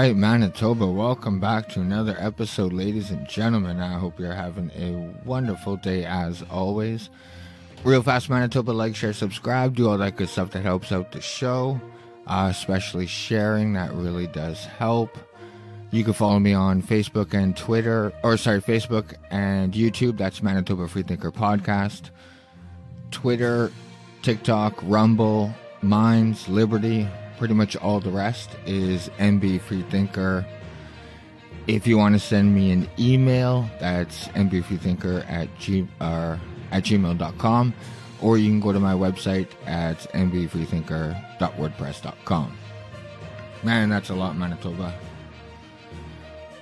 Right, Manitoba, welcome back to another episode, ladies and gentlemen. I hope you're having a wonderful day as always. Real fast, Manitoba, like, share, subscribe, do all that good stuff that helps out the show, uh, especially sharing. That really does help. You can follow me on Facebook and Twitter, or sorry, Facebook and YouTube. That's Manitoba Freethinker Podcast. Twitter, TikTok, Rumble, Minds, Liberty, pretty much all the rest is MB Freethinker. If you want to send me an email, that's mbfreethinker at, g, uh, at gmail.com, or you can go to my website at mbfreethinker.wordpress.com. Man, that's a lot, Manitoba.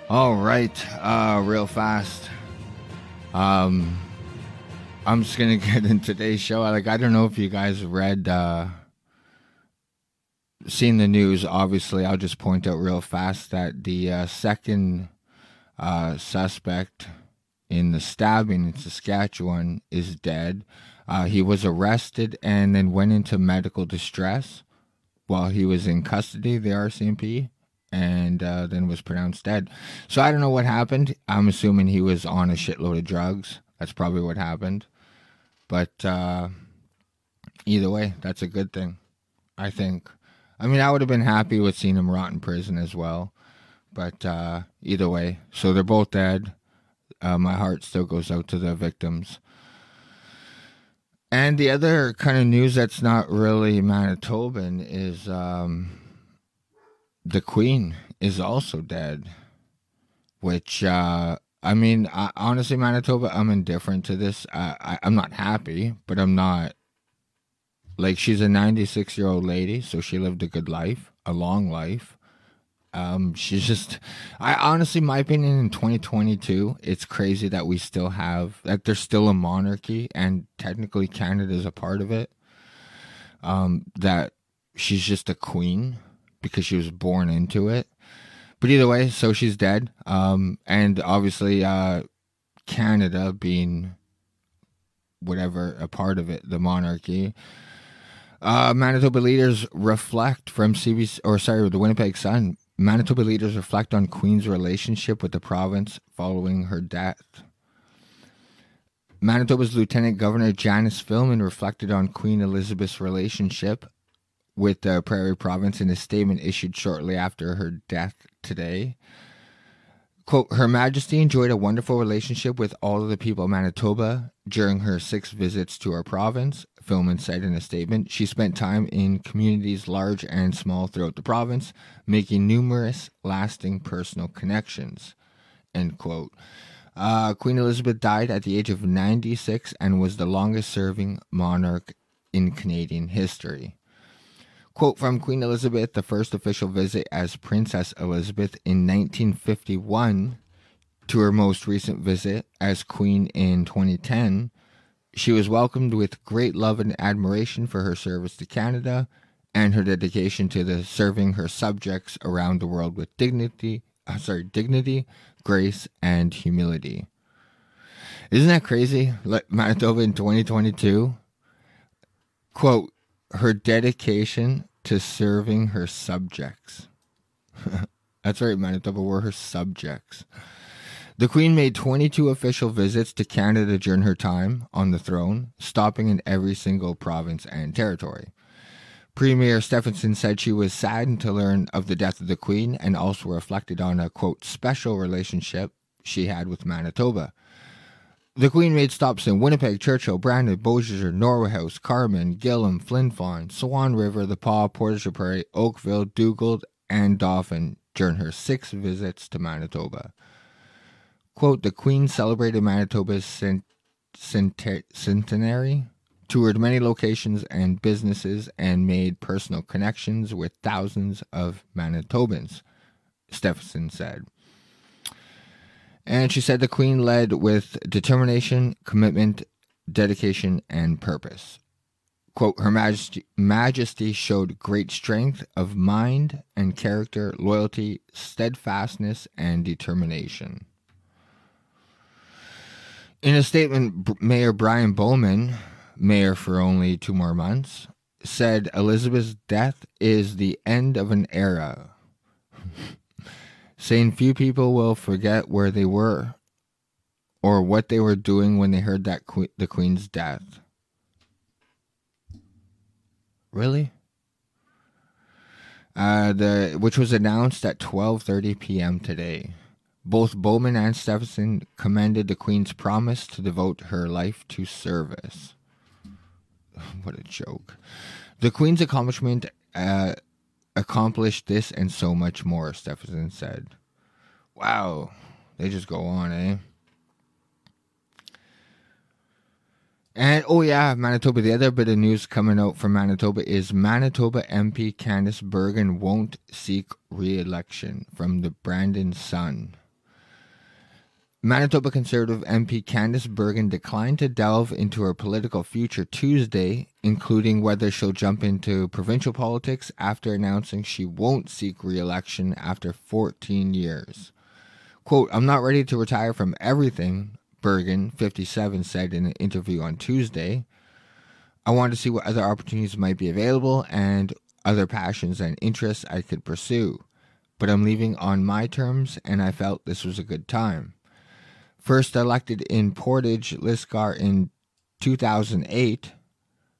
All right, uh, real fast. Um, I'm just gonna get in today's show. Like, I don't know if you guys read, uh, seen the news, obviously, I'll just point out real fast that the uh, second uh, suspect in the stabbing in Saskatchewan is dead. Uh, he was arrested and then went into medical distress while he was in custody, the RCMP, and uh, then was pronounced dead. So I don't know what happened. I'm assuming he was on a shitload of drugs. That's probably what happened. But uh, either way, that's a good thing, I think. I mean, I would have been happy with seeing him rot in prison as well. But uh, either way, so they're both dead. Uh, my heart still goes out to the victims. And the other kind of news that's not really Manitoban is um, the Queen is also dead. Which, uh, I mean, I, honestly, Manitoba, I'm indifferent to this. I, I'm not happy, but I'm not like she's a 96 year old lady so she lived a good life a long life. Um she's just i honestly my opinion in 2022 it's crazy that we still have that there's still a monarchy and technically canada's a part of it. Um that she's just a queen because she was born into it. But either way so she's dead. Um and obviously uh canada being whatever a part of it the monarchy uh, Manitoba leaders reflect from CBC, or sorry, the Winnipeg Sun. Manitoba leaders reflect on Queen's relationship with the province following her death. Manitoba's Lieutenant Governor Janice Filmon reflected on Queen Elizabeth's relationship with the Prairie Province in a statement issued shortly after her death today. Quote, Her Majesty enjoyed a wonderful relationship with all of the people of Manitoba during her six visits to our province, Filmon said in a statement. She spent time in communities large and small throughout the province, making numerous lasting personal connections. End quote. Uh, Queen Elizabeth died at the age of 96 and was the longest serving monarch in Canadian history. Quote from Queen Elizabeth, the first official visit as Princess Elizabeth in 1951 to her most recent visit as Queen in 2010. She was welcomed with great love and admiration for her service to Canada and her dedication to the serving her subjects around the world with dignity, uh, sorry, dignity, grace, and humility. Isn't that crazy? Like Manitoba in 2022. Quote, her dedication to serving her subjects. That's right, Manitoba were her subjects. The Queen made 22 official visits to Canada during her time on the throne, stopping in every single province and territory. Premier Stefanson said she was saddened to learn of the death of the Queen and also reflected on a, quote, special relationship she had with Manitoba. The Queen made stops in Winnipeg, Churchill, Brandon, Beausejour, Norway House, Carman, Gillam, Flin Flon, Swan River, The Pas, Portage Prairie, Oakville, Dugald, and Dauphin during her six visits to Manitoba. Quote, the Queen celebrated Manitoba's cent- cent- centenary, toured many locations and businesses, and made personal connections with thousands of Manitobans, Stefanson said. And she said the Queen led with determination, commitment, dedication, and purpose. Quote, Her Majesty, Majesty showed great strength of mind and character, loyalty, steadfastness, and determination. In a statement, Mayor Brian Bowman, mayor for only two more months, said Elizabeth's death is the end of an era saying few people will forget where they were or what they were doing when they heard that que- the queen's death. Really? Uh, the which was announced at 12:30 p.m. today. Both Bowman and Stefanson commended the Queen's promise to devote her life to service. What a joke! The Queen's accomplishment uh, accomplished this and so much more. Stefanson said. Wow, they just go on, eh? And oh yeah, Manitoba. The other bit of news coming out from Manitoba is Manitoba MP Candice Bergen won't seek re-election from the Brandon Sun. Manitoba Conservative MP Candice Bergen declined to delve into her political future Tuesday, including whether she'll jump into provincial politics after announcing she won't seek re election after 14 years. Quote, I'm not ready to retire from everything, Bergen, 57, said in an interview on Tuesday. I want to see what other opportunities might be available and other passions and interests I could pursue. But I'm leaving on my terms, and I felt this was a good time. First elected in Portage Lisgar in 2008,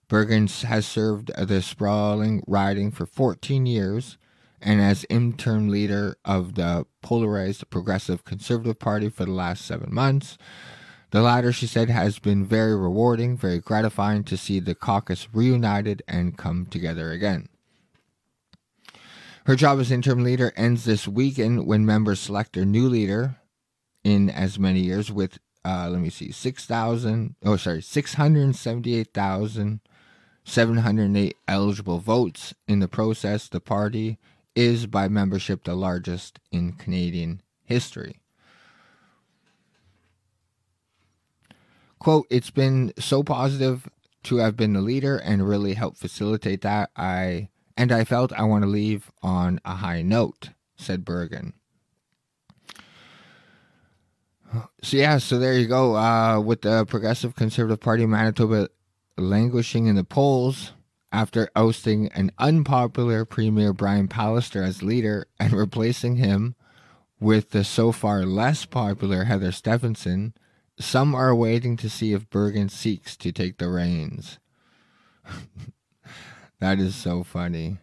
Bergen has served the sprawling riding for 14 years and as interim leader of the polarized Progressive Conservative Party for the last seven months. The latter, she said, has been very rewarding, very gratifying to see the caucus reunited and come together again. Her job as interim leader ends this weekend when members select their new leader in as many years with, uh, let me see, 6,000, oh, sorry, 678,708 eligible votes. In the process, the party is by membership the largest in Canadian history. Quote, it's been so positive to have been the leader and really help facilitate that. I and I felt I want to leave on a high note, said Bergen. So yeah, so there you go. Uh, with the Progressive Conservative Party of Manitoba languishing in the polls, after ousting an unpopular Premier Brian Pallister as leader and replacing him with the so far less popular Heather Stefanson, some are waiting to see if Bergen seeks to take the reins. that is so funny.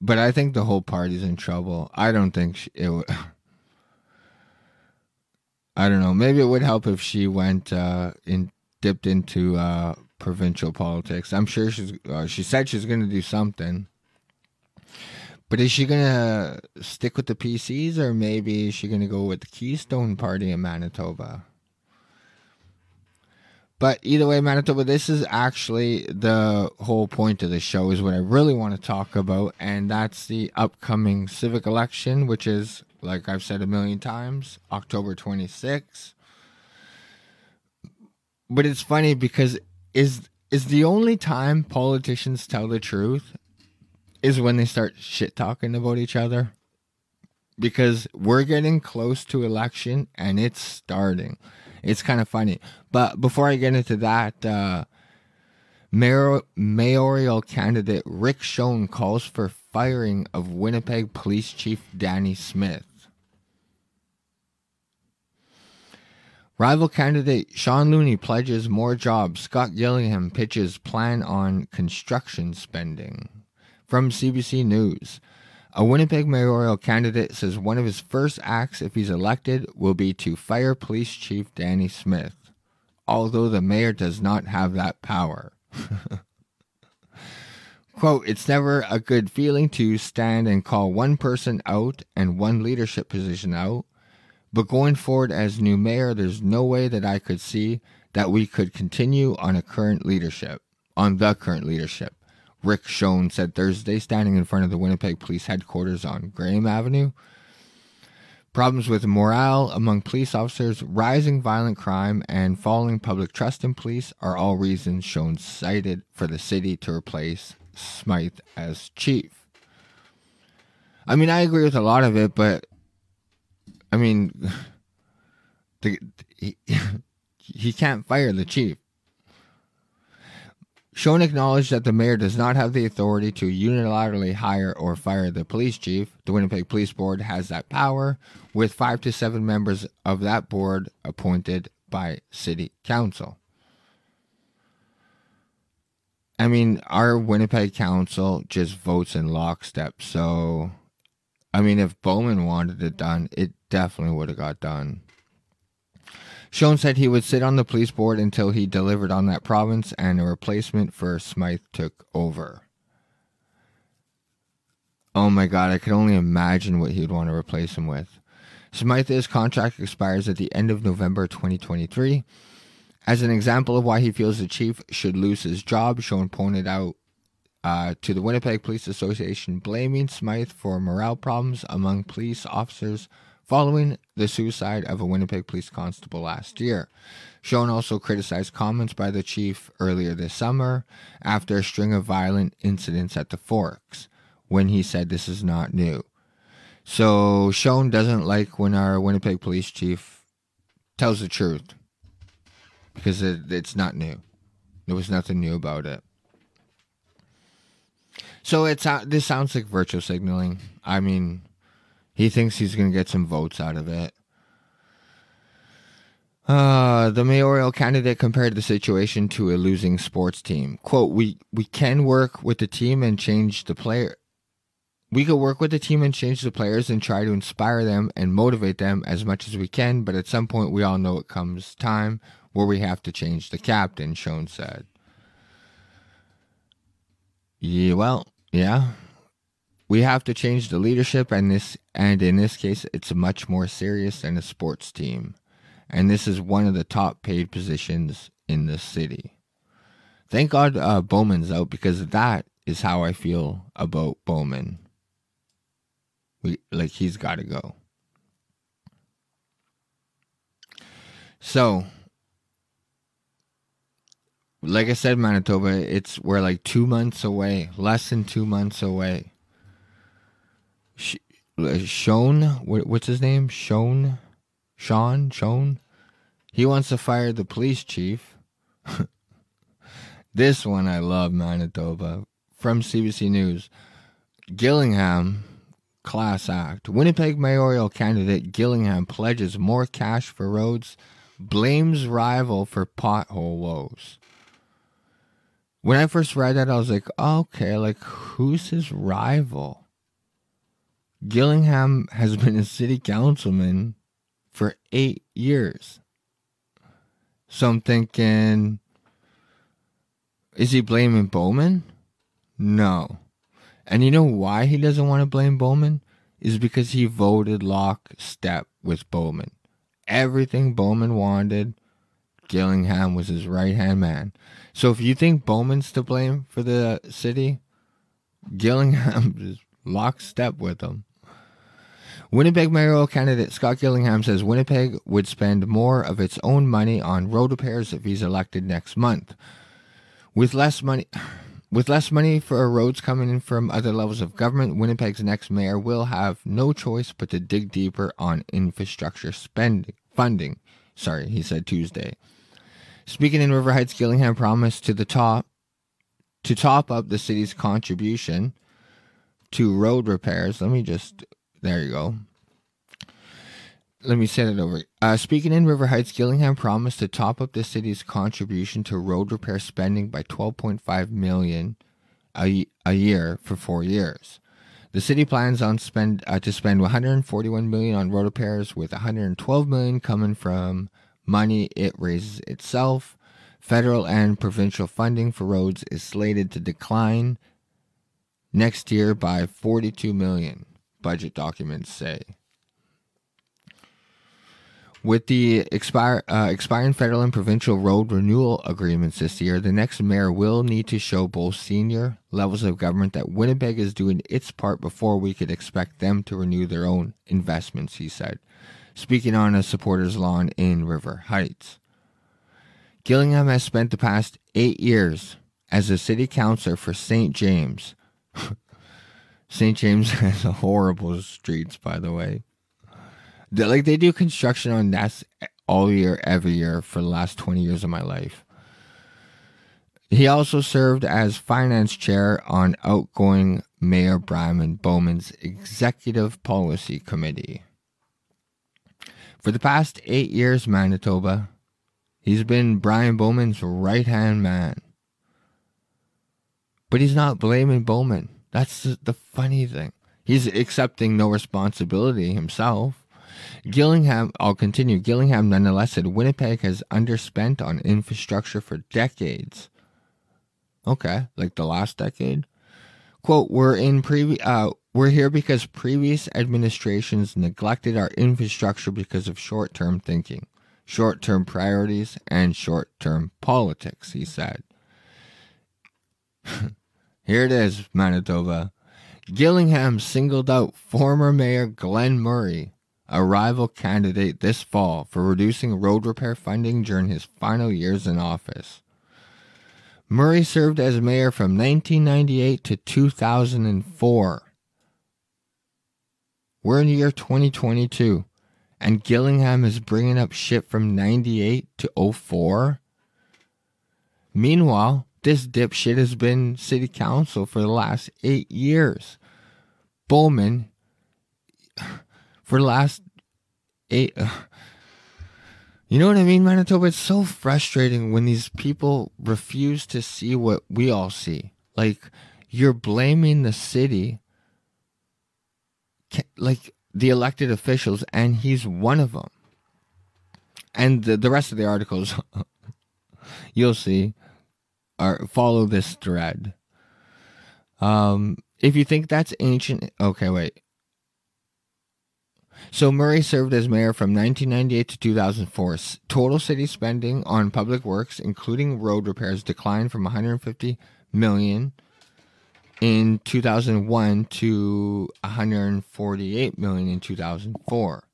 But I think the whole party's in trouble. I don't think she, it would. I don't know. Maybe it would help if she went uh, in dipped into uh, provincial politics. I'm sure she's. Uh, she said she's going to do something. But is she going to stick with the PCs or maybe is she going to go with the Keystone Party in Manitoba? But either way, Manitoba, this is actually the whole point of the show, is what I really want to talk about, and that's the upcoming civic election, which is, like I've said a million times, October 26th. But it's funny because is is the only time politicians tell the truth is when they start shit talking about each other. Because we're getting close to election and it's starting. It's kind of funny. But before i get into that uh mayor, mayoral candidate rick shone calls for firing of winnipeg police chief danny smyth Rival candidate Shaun Loney pledges more jobs. Scott Gillingham pitches plan on construction spending. From CBC News, a Winnipeg mayoral candidate says one of his first acts if he's elected will be to fire police chief Danny Smyth, although the mayor does not have that power. Quote, it's never a good feeling to stand and call one person out and one leadership position out but going forward as new mayor, there's no way that I could see that we could continue on a current leadership, on the current leadership. Rick Shone said Thursday, standing in front of the Winnipeg Police Headquarters on Graham Avenue. Problems with morale among police officers, rising violent crime, and falling public trust in police are all reasons Shone cited for the city to replace Smyth as chief. I mean, I agree with a lot of it, but I mean, the, he, he can't fire the chief. Shone acknowledged that the mayor does not have the authority to unilaterally hire or fire the police chief. The Winnipeg Police Board has that power, with five to seven members of that board appointed by City Council. I mean, our Winnipeg Council just votes in lockstep. So, I mean, if Bowman wanted it done, it definitely would have got done. Shone said he would sit on the police board until he delivered on that province and a replacement for Smyth took over. Oh my god, I could only imagine what he'd want to replace him with. Smyth's contract expires at the end of November 2023. As an example of why he feels the chief should lose his job, Shone pointed out uh, to the Winnipeg Police Association blaming Smyth for morale problems among police officers following the suicide of a Winnipeg police constable last year. Shone also criticized comments by the chief earlier this summer after a string of violent incidents at the Forks when he said this is not new. So Shone doesn't like when our Winnipeg police chief tells the truth because it, it's not new. There was nothing new about it. So it's uh, this sounds like virtual signaling. I mean, he thinks he's going to get some votes out of it. Uh, the mayoral candidate compared the situation to a losing sports team. "Quote: We we can work with the team and change the player. We could work with the team and change the players and try to inspire them and motivate them as much as we can. But at some point, we all know it comes time where we have to change the captain, Shone said. Yeah, well, yeah. We have to change the leadership and this and in this case it's much more serious than a sports team. And this is one of the top paid positions in the city. Thank God uh, Bowman's out because that is how I feel about Bowman. We like he's got to go. So, like I said, Manitoba, it's we're like two months away, less than two months away. Shone, uh, what's his name? Shone, Sean, Shone. He wants to fire the police chief. this one I love, Manitoba, from CBC News. Gillingham class act. Winnipeg mayoral candidate Gillingham pledges more cash for roads, blames rival for pothole woes when I first read that, I was like, okay, like who's his rival? Gillingham has been a city councilman for eight years. So I'm thinking, is he blaming Bowman? No. And you know why he doesn't want to blame Bowman? Is because he voted lockstep with Bowman. Everything Bowman wanted, Gillingham was his right hand man. So if you think Bowman's to blame for the city, Gillingham is lockstep with him. Winnipeg mayoral candidate Scott Gillingham says Winnipeg would spend more of its own money on road repairs if he's elected next month. With less money with less money for roads coming in from other levels of government, Winnipeg's next mayor will have no choice but to dig deeper on infrastructure spending funding. Sorry, he said Tuesday. Speaking in River Heights, Gillingham promised to the top to top up the city's contribution to road repairs. Let me just there you go. Let me say it over. Uh, speaking in River Heights, Gillingham promised to top up the city's contribution to road repair spending by 12.5 million a, a year for four years. The city plans on spend uh, to spend 141 million on road repairs, with 112 million coming from money it raises itself. Federal and provincial funding for roads is slated to decline next year by 42 million, budget documents say. With the expire, uh, expiring federal and provincial road renewal agreements this year, the next mayor will need to show both senior levels of government that Winnipeg is doing its part before we could expect them to renew their own investments, he said speaking on a supporter's lawn in River Heights. Gillingham has spent the past eight years as a city councilor for St. James. St. James has horrible streets, by the way. they like they do construction on that all year, every year for the last twenty years of my life. He also served as finance chair on outgoing Mayor Brian Bowman's executive policy committee. For the past eight years, Manitoba, he's been Brian Bowman's right hand man. But he's not blaming Bowman. That's the funny thing. He's accepting no responsibility himself. Gillingham, I'll continue. Gillingham nonetheless said Winnipeg has underspent on infrastructure for decades. Okay, like the last decade. Quote, we're in previ- uh, we're here because previous administrations neglected our infrastructure because of short-term thinking, short-term priorities, and short-term politics, he said. Here it is, Manitoba. Gillingham singled out former Mayor Glen Murray, a rival candidate this fall, for reducing road repair funding during his final years in office. Murray served as mayor from 1998 to 2004. We're in the year 2022, and Gillingham is bringing up shit from 98 to 04. Meanwhile, this dipshit has been city council for the last eight years. Bowman, for the last eight. You know what I mean, Manitoba? It's so frustrating when these people refuse to see what we all see. Like, you're blaming the city, like the elected officials, and he's one of them. And the, the rest of the articles, you'll see, are follow this thread. Um, if you think that's ancient, okay, wait. So Murray served as mayor from 1998 to 2004. Total city spending on public works, including road repairs, declined from 150 million in 2001 to 148 million in 2004.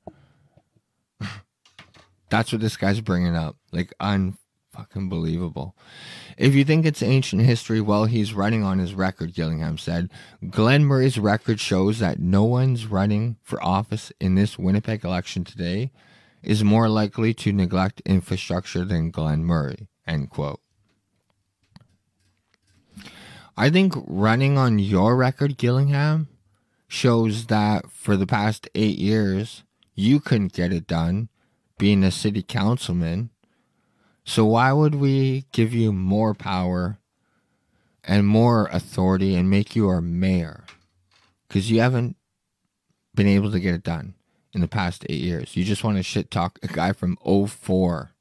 That's what this guy's bringing up. Like unfucking believable. If you think it's ancient history, well, he's running on his record, Gillingham said. Glen Murray's record shows that no one's running for office in this Winnipeg election today is more likely to neglect infrastructure than Glen Murray. End quote. I think running on your record, Gillingham, shows that for the past eight years, you couldn't get it done being a city councilman so why would we give you more power and more authority and make you our mayor? Because you haven't been able to get it done in the past eight years. You just want to shit talk a guy from 04.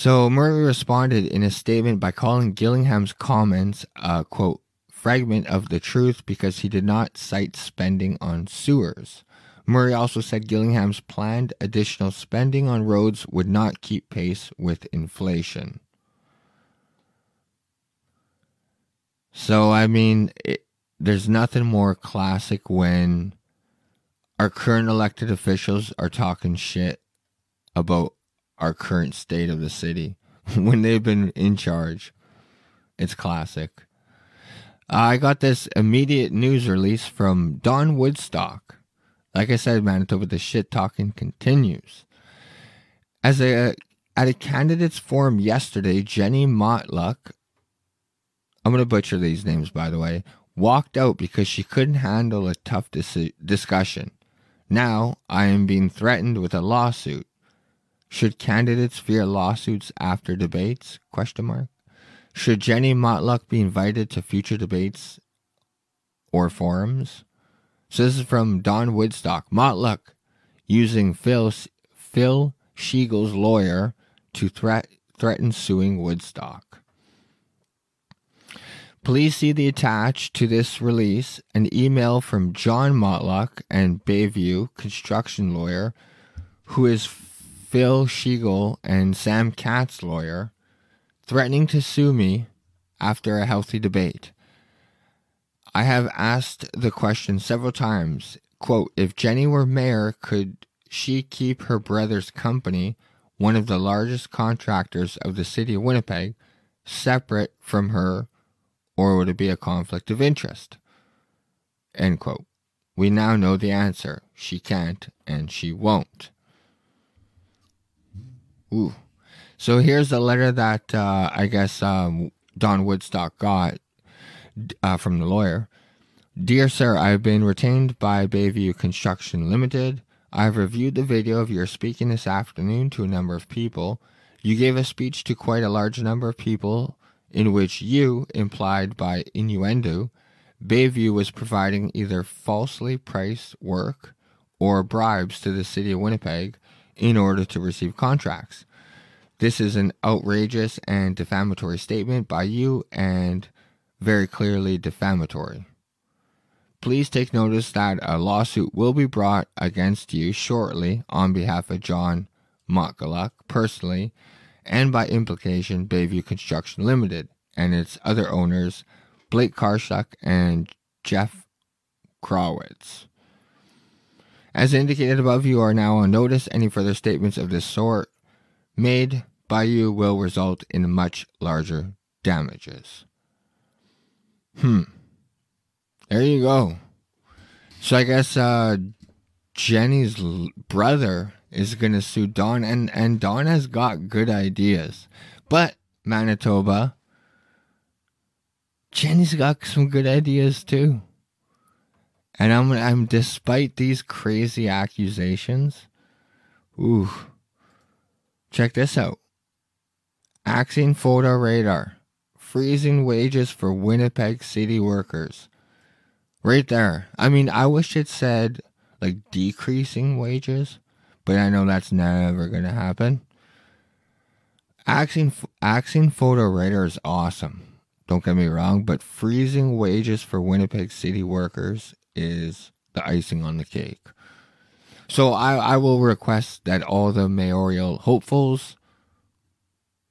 So Murray responded in a statement by calling Gillingham's comments a quote fragment of the truth because he did not cite spending on sewers. Murray also said Gillingham's planned additional spending on roads would not keep pace with inflation. So, I mean, it, there's nothing more classic when our current elected officials are talking shit about our current state of the city when they've been in charge. It's classic. I got this immediate news release from Don Woodstock. Like I said, Manitoba, the shit talking continues. As a at a candidates forum yesterday, Jenny Motluck, I'm going to butcher these names by the way, walked out because she couldn't handle a tough dis- discussion. Now I am being threatened with a lawsuit. Should candidates fear lawsuits after debates? Question mark. Should Jenny Motluck be invited to future debates or forums? So this is from Don Woodstock. Motluck using Phil Phil Sheegl's lawyer to threat, threaten suing Woodstock. Please see the attached to this release an email from John Motluck and Bayview construction lawyer, who is Phil Sheegl and Sam Katz lawyer, threatening to sue me after a healthy debate. I have asked the question several times. Quote, if Jenny were mayor, could she keep her brother's company, one of the largest contractors of the city of Winnipeg, separate from her, or would it be a conflict of interest? End quote. We now know the answer. She can't and she won't. Ooh. So here's the letter that uh, I guess um, Don Woodstock got uh, from the lawyer. Dear sir, I have been retained by Bayview Construction Limited. I have reviewed the video of your speaking this afternoon to a number of people. You gave a speech to quite a large number of people in which you implied by innuendo Bayview was providing either falsely priced work or bribes to the city of Winnipeg in order to receive contracts. This is an outrageous and defamatory statement by you and very clearly defamatory. Please take notice that a lawsuit will be brought against you shortly on behalf of John Motkaluk personally and by implication Bayview Construction Limited and its other owners Blake Karshuk and Jeff Krawitz. As indicated above, you are now on notice. Any further statements of this sort made by you will result in much larger damages. Hmm. There you go. So I guess uh, Jenny's brother is going to sue Don, and, and Don has got good ideas. But Manitoba, Jenny's got some good ideas too. And I'm, I'm despite these crazy accusations. Ooh. Check this out. Axing photo radar. Freezing wages for Winnipeg city workers. Right there. I mean, I wish it said like decreasing wages, but I know that's never going to happen. Axing, axing photo radar is awesome. Don't get me wrong, but freezing wages for Winnipeg city workers is the icing on the cake. So I, I will request that all the mayoral hopefuls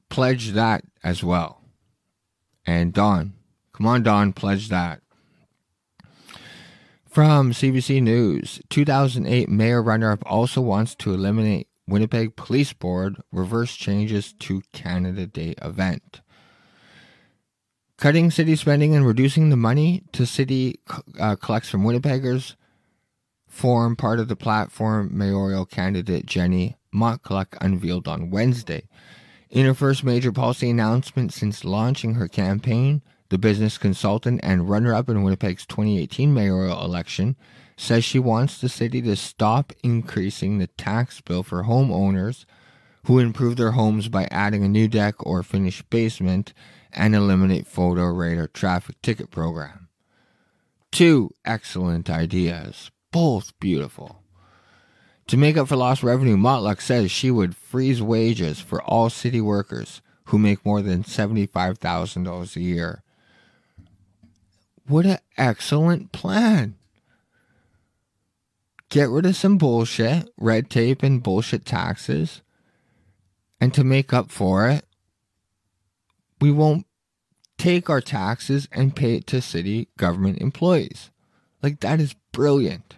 pledge that as well. And Don, come on, Don, pledge that. From CBC News, 2008 mayor runner-up also wants to eliminate Winnipeg Police Board reverse changes to Canada Day event. Cutting city spending and reducing the money to city uh, collects from Winnipeggers form part of the platform mayoral candidate Jenny Motkaluk unveiled on Wednesday. In her first major policy announcement since launching her campaign, the business consultant and runner up in Winnipeg's 2018 mayoral election says she wants the city to stop increasing the tax bill for homeowners who improve their homes by adding a new deck or finished basement and eliminate photo radar traffic ticket program. Two excellent ideas, both beautiful. To make up for lost revenue, Motkaluk says she would freeze wages for all city workers who make more than $75,000 a year. What an excellent plan! Get rid of some bullshit, red tape, and bullshit taxes. And to make up for it, we won't take our taxes and pay it to city government employees. Like, that is brilliant.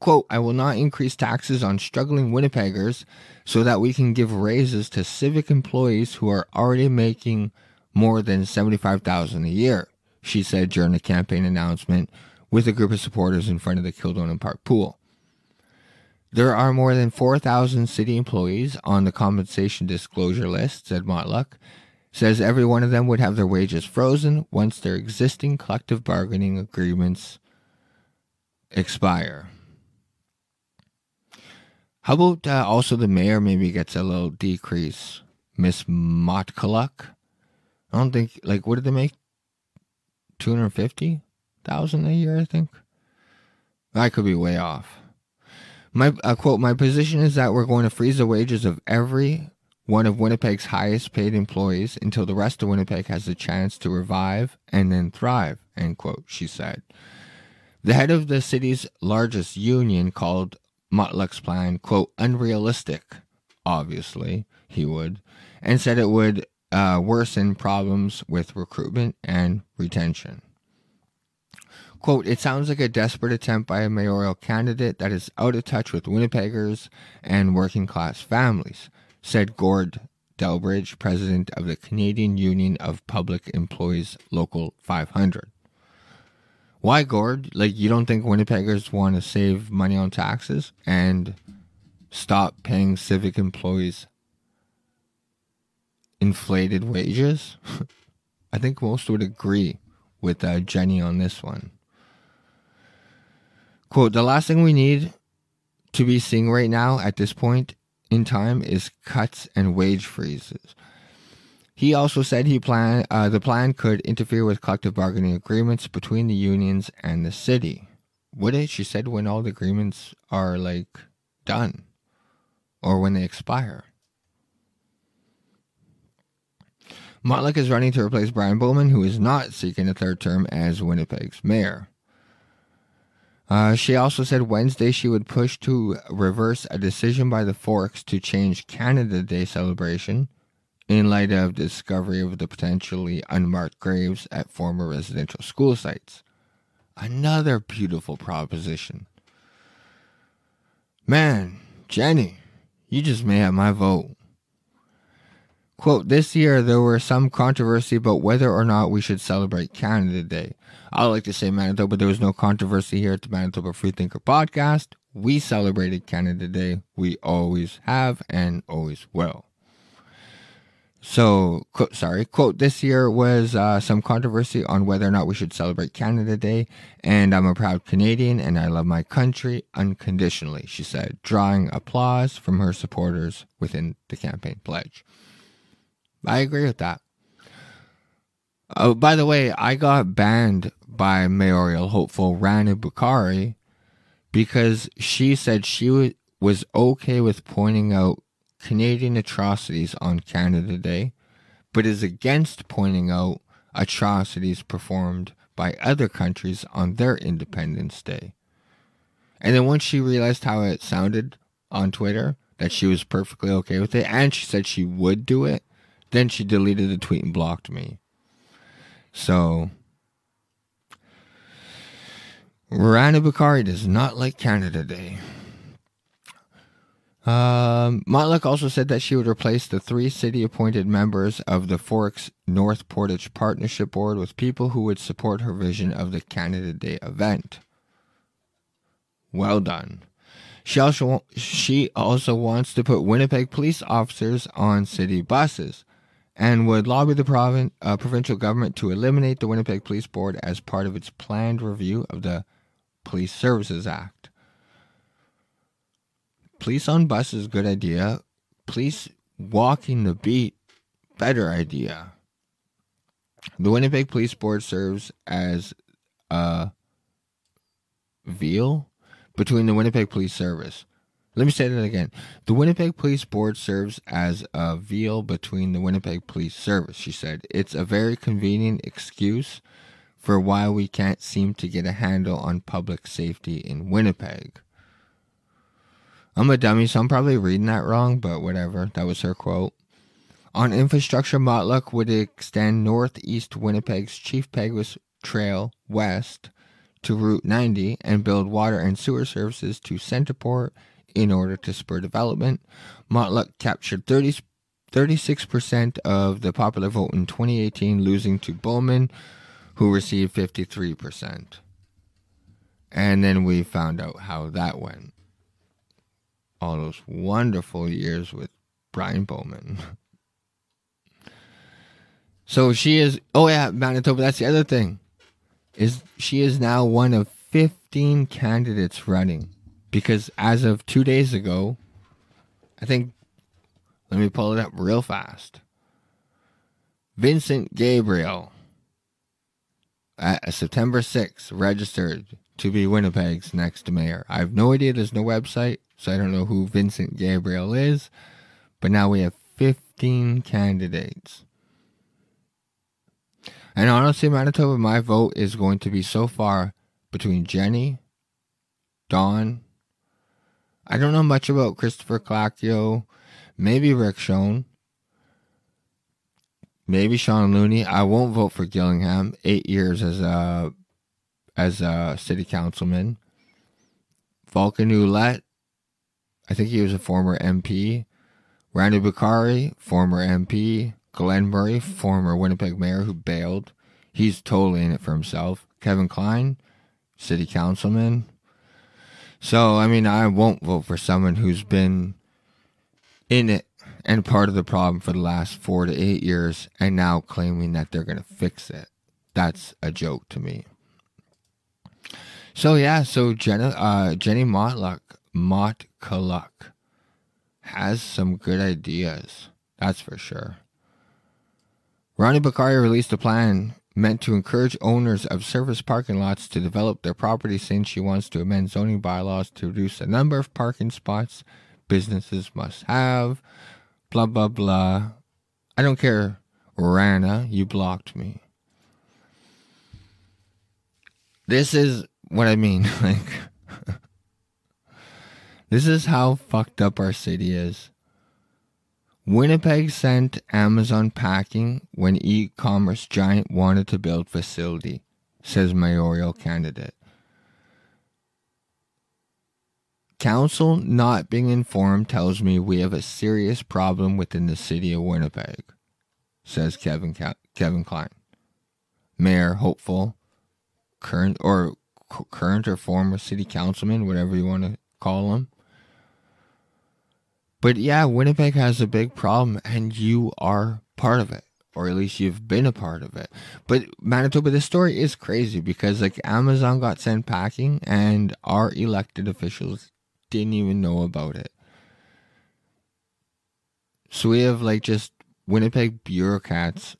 Quote, I will not increase taxes on struggling Winnipeggers so that we can give raises to civic employees who are already making more than 75,000 a year, she said during a campaign announcement with a group of supporters in front of the Kildonan Park pool. There are more than 4,000 city employees on the compensation disclosure list, said Motkaluk. Says every one of them would have their wages frozen once their existing collective bargaining agreements expire. How about uh, also the mayor maybe gets a little decrease? Miss Motkaluk? I don't think, like, what did they make? 250000 a year, I think? I could be way off. My uh, quote, my position is that we're going to freeze the wages of every one of Winnipeg's highest paid employees until the rest of Winnipeg has a chance to revive and then thrive, end quote, she said. The head of the city's largest union called Motkaluk's plan, quote, unrealistic, obviously, he would, and said it would uh, worsen problems with recruitment and retention. Quote, it sounds like a desperate attempt by a mayoral candidate that is out of touch with Winnipeggers and working class families, said Gord Delbridge, president of the Canadian Union of Public Employees Local 500. Why, Gord? Like, you don't think Winnipeggers want to save money on taxes and stop paying civic employees inflated wages. I think most would agree with uh, Jenny on this one. Quote The last thing we need to be seeing right now at this point in time is cuts and wage freezes. He also said he plan uh, the plan could interfere with collective bargaining agreements between the unions and the city. Would it? She said when all the agreements are like done or when they expire. Motley is running to replace Brian Bowman, who is not seeking a third term as Winnipeg's mayor. Uh, she also said Wednesday she would push to reverse a decision by the Forks to change Canada Day celebration in light of discovery of the potentially unmarked graves at former residential school sites. Another beautiful proposition. Man, Jenny, you just may have my vote. Quote, this year there were some controversy about whether or not we should celebrate Canada Day. I like to say Manitoba, there was no controversy here at the Manitoba Freethinker podcast. We celebrated Canada Day. We always have and always will. So, quote, sorry, quote, this year was uh, some controversy on whether or not we should celebrate Canada Day, and I'm a proud Canadian and I love my country unconditionally, she said, drawing applause from her supporters within the campaign pledge. I agree with that. Oh, by the way, I got banned by mayoral hopeful Rana Bokhari because she said she was okay with pointing out Canadian atrocities on Canada Day, but is against pointing out atrocities performed by other countries on their Independence Day. And then once she realized how it sounded on Twitter, that she was perfectly okay with it, and she said she would do it, then she deleted the tweet and blocked me. So, Rana Bokhari does not like Canada Day. Um, Motley also said that she would replace the three city appointed members of the Forks North Portage Partnership Board with people who would support her vision of the Canada Day event. Well done. She also she also wants to put Winnipeg police officers on city buses and would lobby the province, uh, provincial government to eliminate the Winnipeg Police Board as part of its planned review of the Police Services Act. Police on buses, good idea. Police walking the beat, better idea. The Winnipeg Police Board serves as a veil between the Winnipeg Police Service let me say that again. The Winnipeg Police Board serves as a veil between the Winnipeg Police Service, she said. It's a very convenient excuse for why we can't seem to get a handle on public safety in Winnipeg. I'm a dummy, so I'm probably reading that wrong, but whatever. That was her quote. On infrastructure, Motley would extend northeast Winnipeg's Chief Peguis Trail west to Route 90 and build water and sewer services to Centreport in order to spur development. Motley captured 30, 36% of the popular vote in 2018, losing to Bowman, who received 53%. And then we found out how that went. All those wonderful years with Brian Bowman. so she is, oh yeah, Manitoba, that's the other thing. Is she is now one of 15 candidates running because as of two days ago, I think, let me pull it up real fast. Vincent Gabriel, at September 6th, registered to be Winnipeg's next mayor. I have no idea, there's no website, so I don't know who Vincent Gabriel is, but now we have 15 candidates. And honestly, Manitoba, my vote is going to be so far between Jenny, Don, I don't know much about Christopher Clacio. Maybe Rick Shone. Maybe Shaun Loney. I won't vote for Gillingham. Eight years as a as a city councilman. Falcon Ouellette. I think he was a former MP. Randy Bokhari, former MP. Glen Murray, former Winnipeg mayor who bailed. He's totally in it for himself. Kevin Klein, city councilman. So, I mean, I won't vote for someone who's been in it and part of the problem for the last four to eight years, and now claiming that they're going to fix it. That's a joke to me. So yeah, so Jenna, uh, Jenny Motluck, Motkaluk has some good ideas. That's for sure. Ronnie Bokhari released a plan meant to encourage owners of surface parking lots to develop their property since she wants to amend zoning bylaws to reduce the number of parking spots businesses must have. Blah, blah, blah. I don't care, Rana, you blocked me. This is what I mean. Like, this is how fucked up our city is. Winnipeg sent Amazon packing when e-commerce giant wanted to build facility, says mayoral candidate. Council not being informed tells me we have a serious problem within the city of Winnipeg, says Kevin Kevin Klein. Mayor hopeful, current or current or former city councilman, whatever you want to call him. But yeah, Winnipeg has a big problem, and you are part of it, or at least you've been a part of it. But Manitoba, this story is crazy because like Amazon got sent packing, and our elected officials didn't even know about it. So we have like just Winnipeg bureaucrats,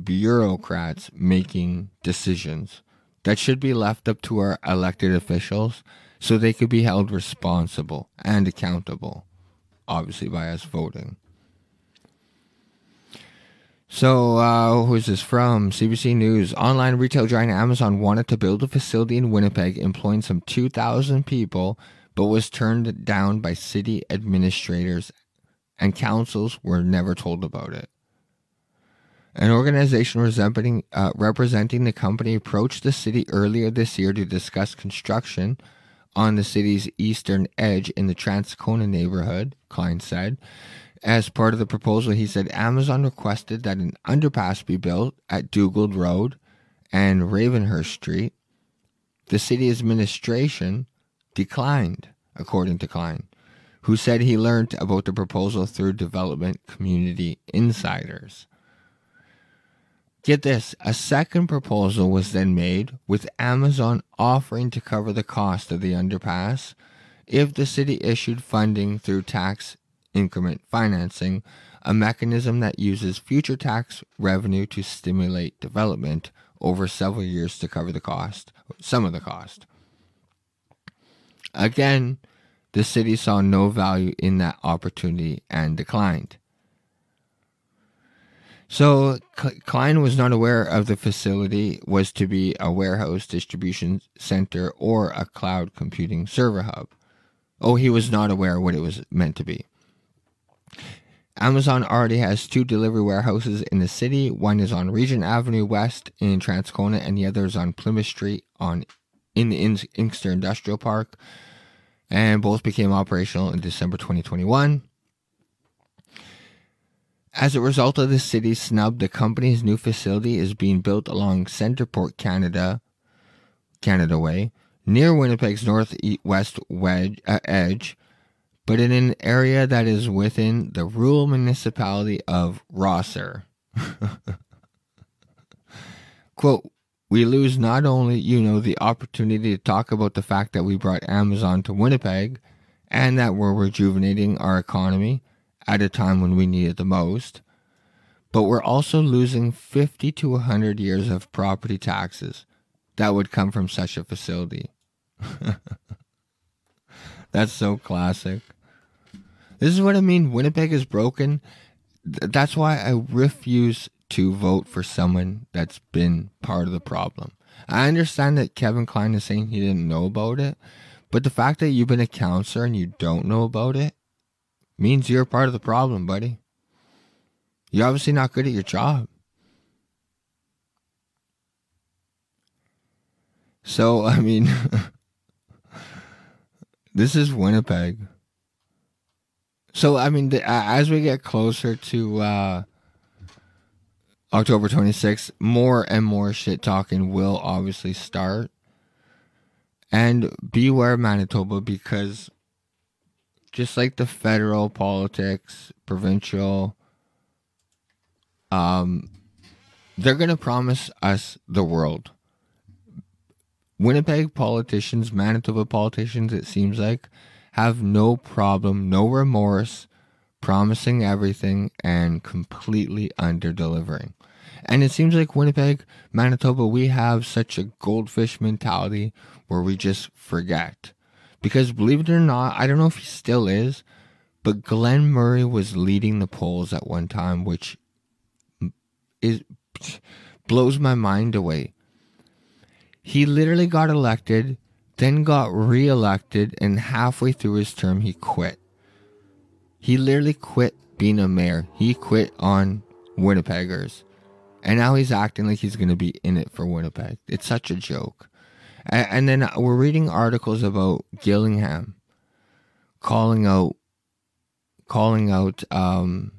bureaucrats making decisions that should be left up to our elected officials so they could be held responsible and accountable obviously by us voting. So, uh, who's this from? CBC News. Online retail giant Amazon wanted to build a facility in Winnipeg employing some 2,000 people, but was turned down by city administrators, and councils were never told about it. An organization representing, uh, representing the company approached the city earlier this year to discuss construction on the city's eastern edge in the Transcona neighborhood, Klein said. As part of the proposal, he said Amazon requested that an underpass be built at Dugald Road and Ravenhurst Street. The city administration declined, according to Klein, who said he learned about the proposal through development community insiders. Get this a second proposal was then made, with Amazon offering to cover the cost of the underpass if the city issued funding through tax increment financing, a mechanism that uses future tax revenue to stimulate development over several years to cover the cost, some of the cost. Again, the city saw no value in that opportunity and declined. So Klein was not aware of the facility was to be a warehouse distribution center or a cloud computing server hub. Oh, he was not aware what it was meant to be. Amazon already has two delivery warehouses in the city. One is on Regent Avenue West in Transcona, and the other is on Plymouth Street on in the Inkster Industrial Park. And both became operational in December 2021. As a result of the city's snub, the company's new facility is being built along CentrePort Canada, Canada Way, near Winnipeg's northwest wedge, uh, edge, but in an area that is within the rural municipality of Rosser. Quote, we lose not only, you know, the opportunity to talk about the fact that we brought Amazon to Winnipeg and that we're rejuvenating our economy, at a time when we need it the most. But we're also losing 50 to 100 years of property taxes that would come from such a facility. That's so classic. This is what I mean. Winnipeg is broken. That's why I refuse to vote for someone that's been part of the problem. I understand that Kevin Klein is saying he didn't know about it, but the fact that you've been a counselor and you don't know about it means you're part of the problem, buddy. You're obviously not good at your job. So, I mean, this is Winnipeg. So, I mean, the, as we get closer to uh, October 26th, more and more shit talking will obviously start. And beware, Manitoba, because just like the federal politics, provincial, um, they're going to promise us the world. Winnipeg politicians, Manitoba politicians, it seems like, have no problem, no remorse promising everything and completely under delivering. And it seems like Winnipeg, Manitoba, we have such a goldfish mentality where we just forget. Because believe it or not, I don't know if he still is, but Glen Murray was leading the polls at one time, which is blows my mind away. He literally got elected, then got reelected, and halfway through his term, he quit. He literally quit being a mayor. He quit on Winnipeggers. And now he's acting like he's going to be in it for Winnipeg. It's such a joke. And, and then we're reading articles about Gillingham calling out, calling out um,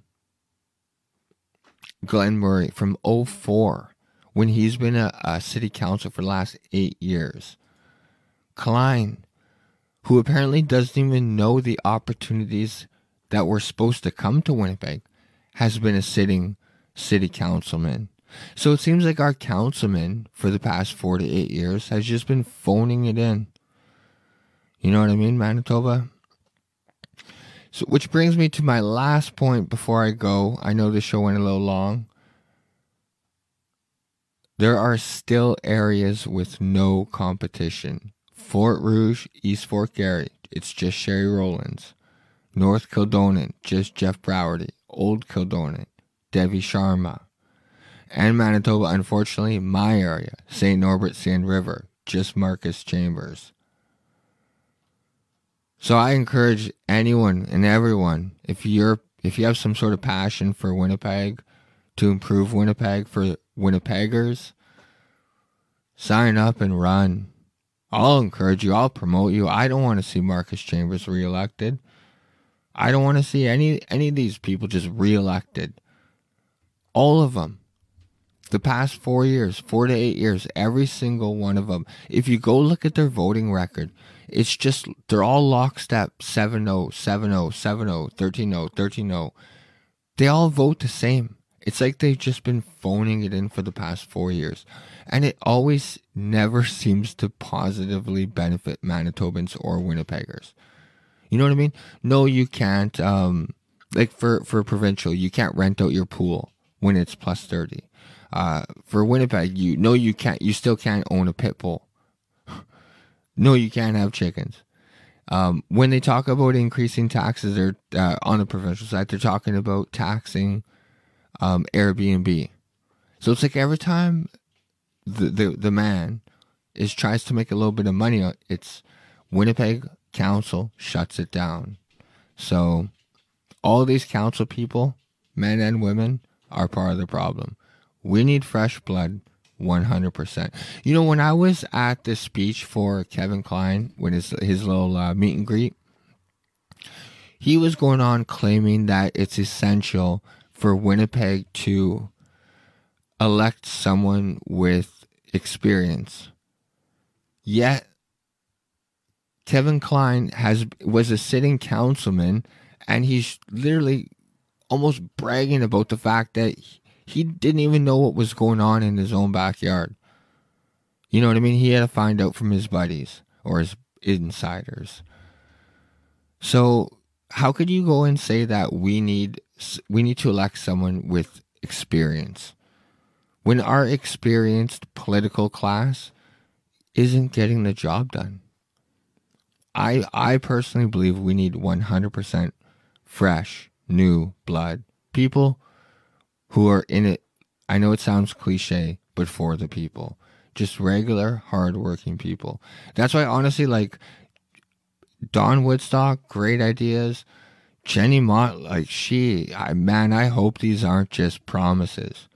from 04 when he's been a, a city council for the last eight years. Klein, who apparently doesn't even know the opportunities that were supposed to come to Winnipeg, has been a sitting city councilman. So it seems like our councilman for the past four to eight years has just been phoning it in. You know what I mean, Manitoba? So, which brings me to my last point before I go. I know the show went a little long. There are still areas with no competition. Fort Rouge, East Fort Garry, it's just Sherri Rollins. North Kildonan, just Jeff Browaty. Old Kildonan, Devi Sharma and Manitoba, unfortunately, my area, St. Norbert Seine River, just Markus Chambers. So I encourage anyone and everyone, if you're if you have some sort of passion for Winnipeg, to improve Winnipeg for Winnipeggers, sign up and run. I'll encourage you, I'll promote you. I don't want to see Markus Chambers reelected. I don't want to see any any of these people just reelected. All of them the past four years, four to eight years, every single one of them. If you go look at their voting record, it's just, they're all lockstep 7 0, 7 0, 7 0, 13 0, 13 0. They all vote the same. It's like they've just been phoning it in for the past four years. And it always never seems to positively benefit Manitobans or Winnipeggers. You know what I mean? No, you can't. Um, like for, for provincial, you can't rent out your pool when it's plus 30 uh, for Winnipeg, you know you can't. You still can't own a pit bull. no, you can't have chickens. Um, when they talk about increasing taxes, they're uh, on the provincial side. They're talking about taxing um, Airbnb. So it's like every time the, the the man is tries to make a little bit of money, it's Winnipeg Council shuts it down. So all these council people, men and women, are part of the problem. We need fresh blood 100%. You know, when I was at the speech for Kevin Klein, when his, his little uh, meet and greet, he was going on claiming that it's essential for Winnipeg to elect someone with experience. Yet, Kevin Klein has was a sitting councilman, and he's literally almost bragging about the fact that he didn't even know what was going on in his own backyard. You know what I mean? He had to find out from his buddies or his insiders. So, how could you go and say that we need we need to elect someone with experience when our experienced political class isn't getting the job done? I I personally believe we need 100% fresh, new blood. People who are in it. I know it sounds cliche, but for the people, just regular, hardworking people. That's why, honestly, like Don Woodstock, great ideas. Jenny Mott, like she, I, man, I hope these aren't just promises.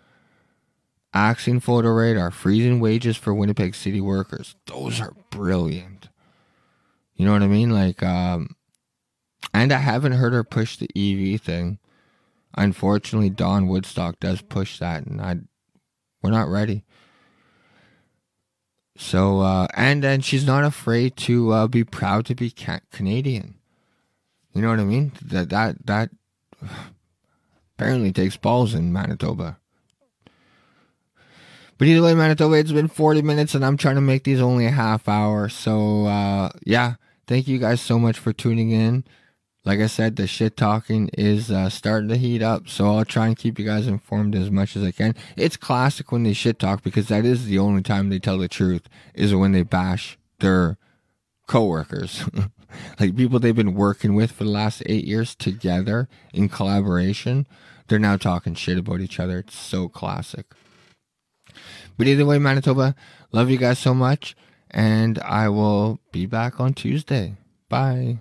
Axing photo radar, freezing wages for Winnipeg City workers. Those are brilliant. You know what I mean? Like, um, and I haven't heard her push the EV thing. Unfortunately, Don Woodstock does push that, and I we're not ready. So, uh, and then she's not afraid to uh, be proud to be ca- Canadian. You know what I mean? That that that apparently takes balls in Manitoba. But either way, Manitoba, it's been 40 minutes and I'm trying to make these only a half hour. So, uh, yeah, thank you guys so much for tuning in. Like I said, the shit talking is uh, starting to heat up. So I'll try and keep you guys informed as much as I can. It's classic when they shit talk because that is the only time they tell the truth is when they bash their coworkers. like people they've been working with for the last eight years together in collaboration. They're now talking shit about each other. It's so classic. But either way, Manitoba, love you guys so much. And I will be back on Tuesday. Bye.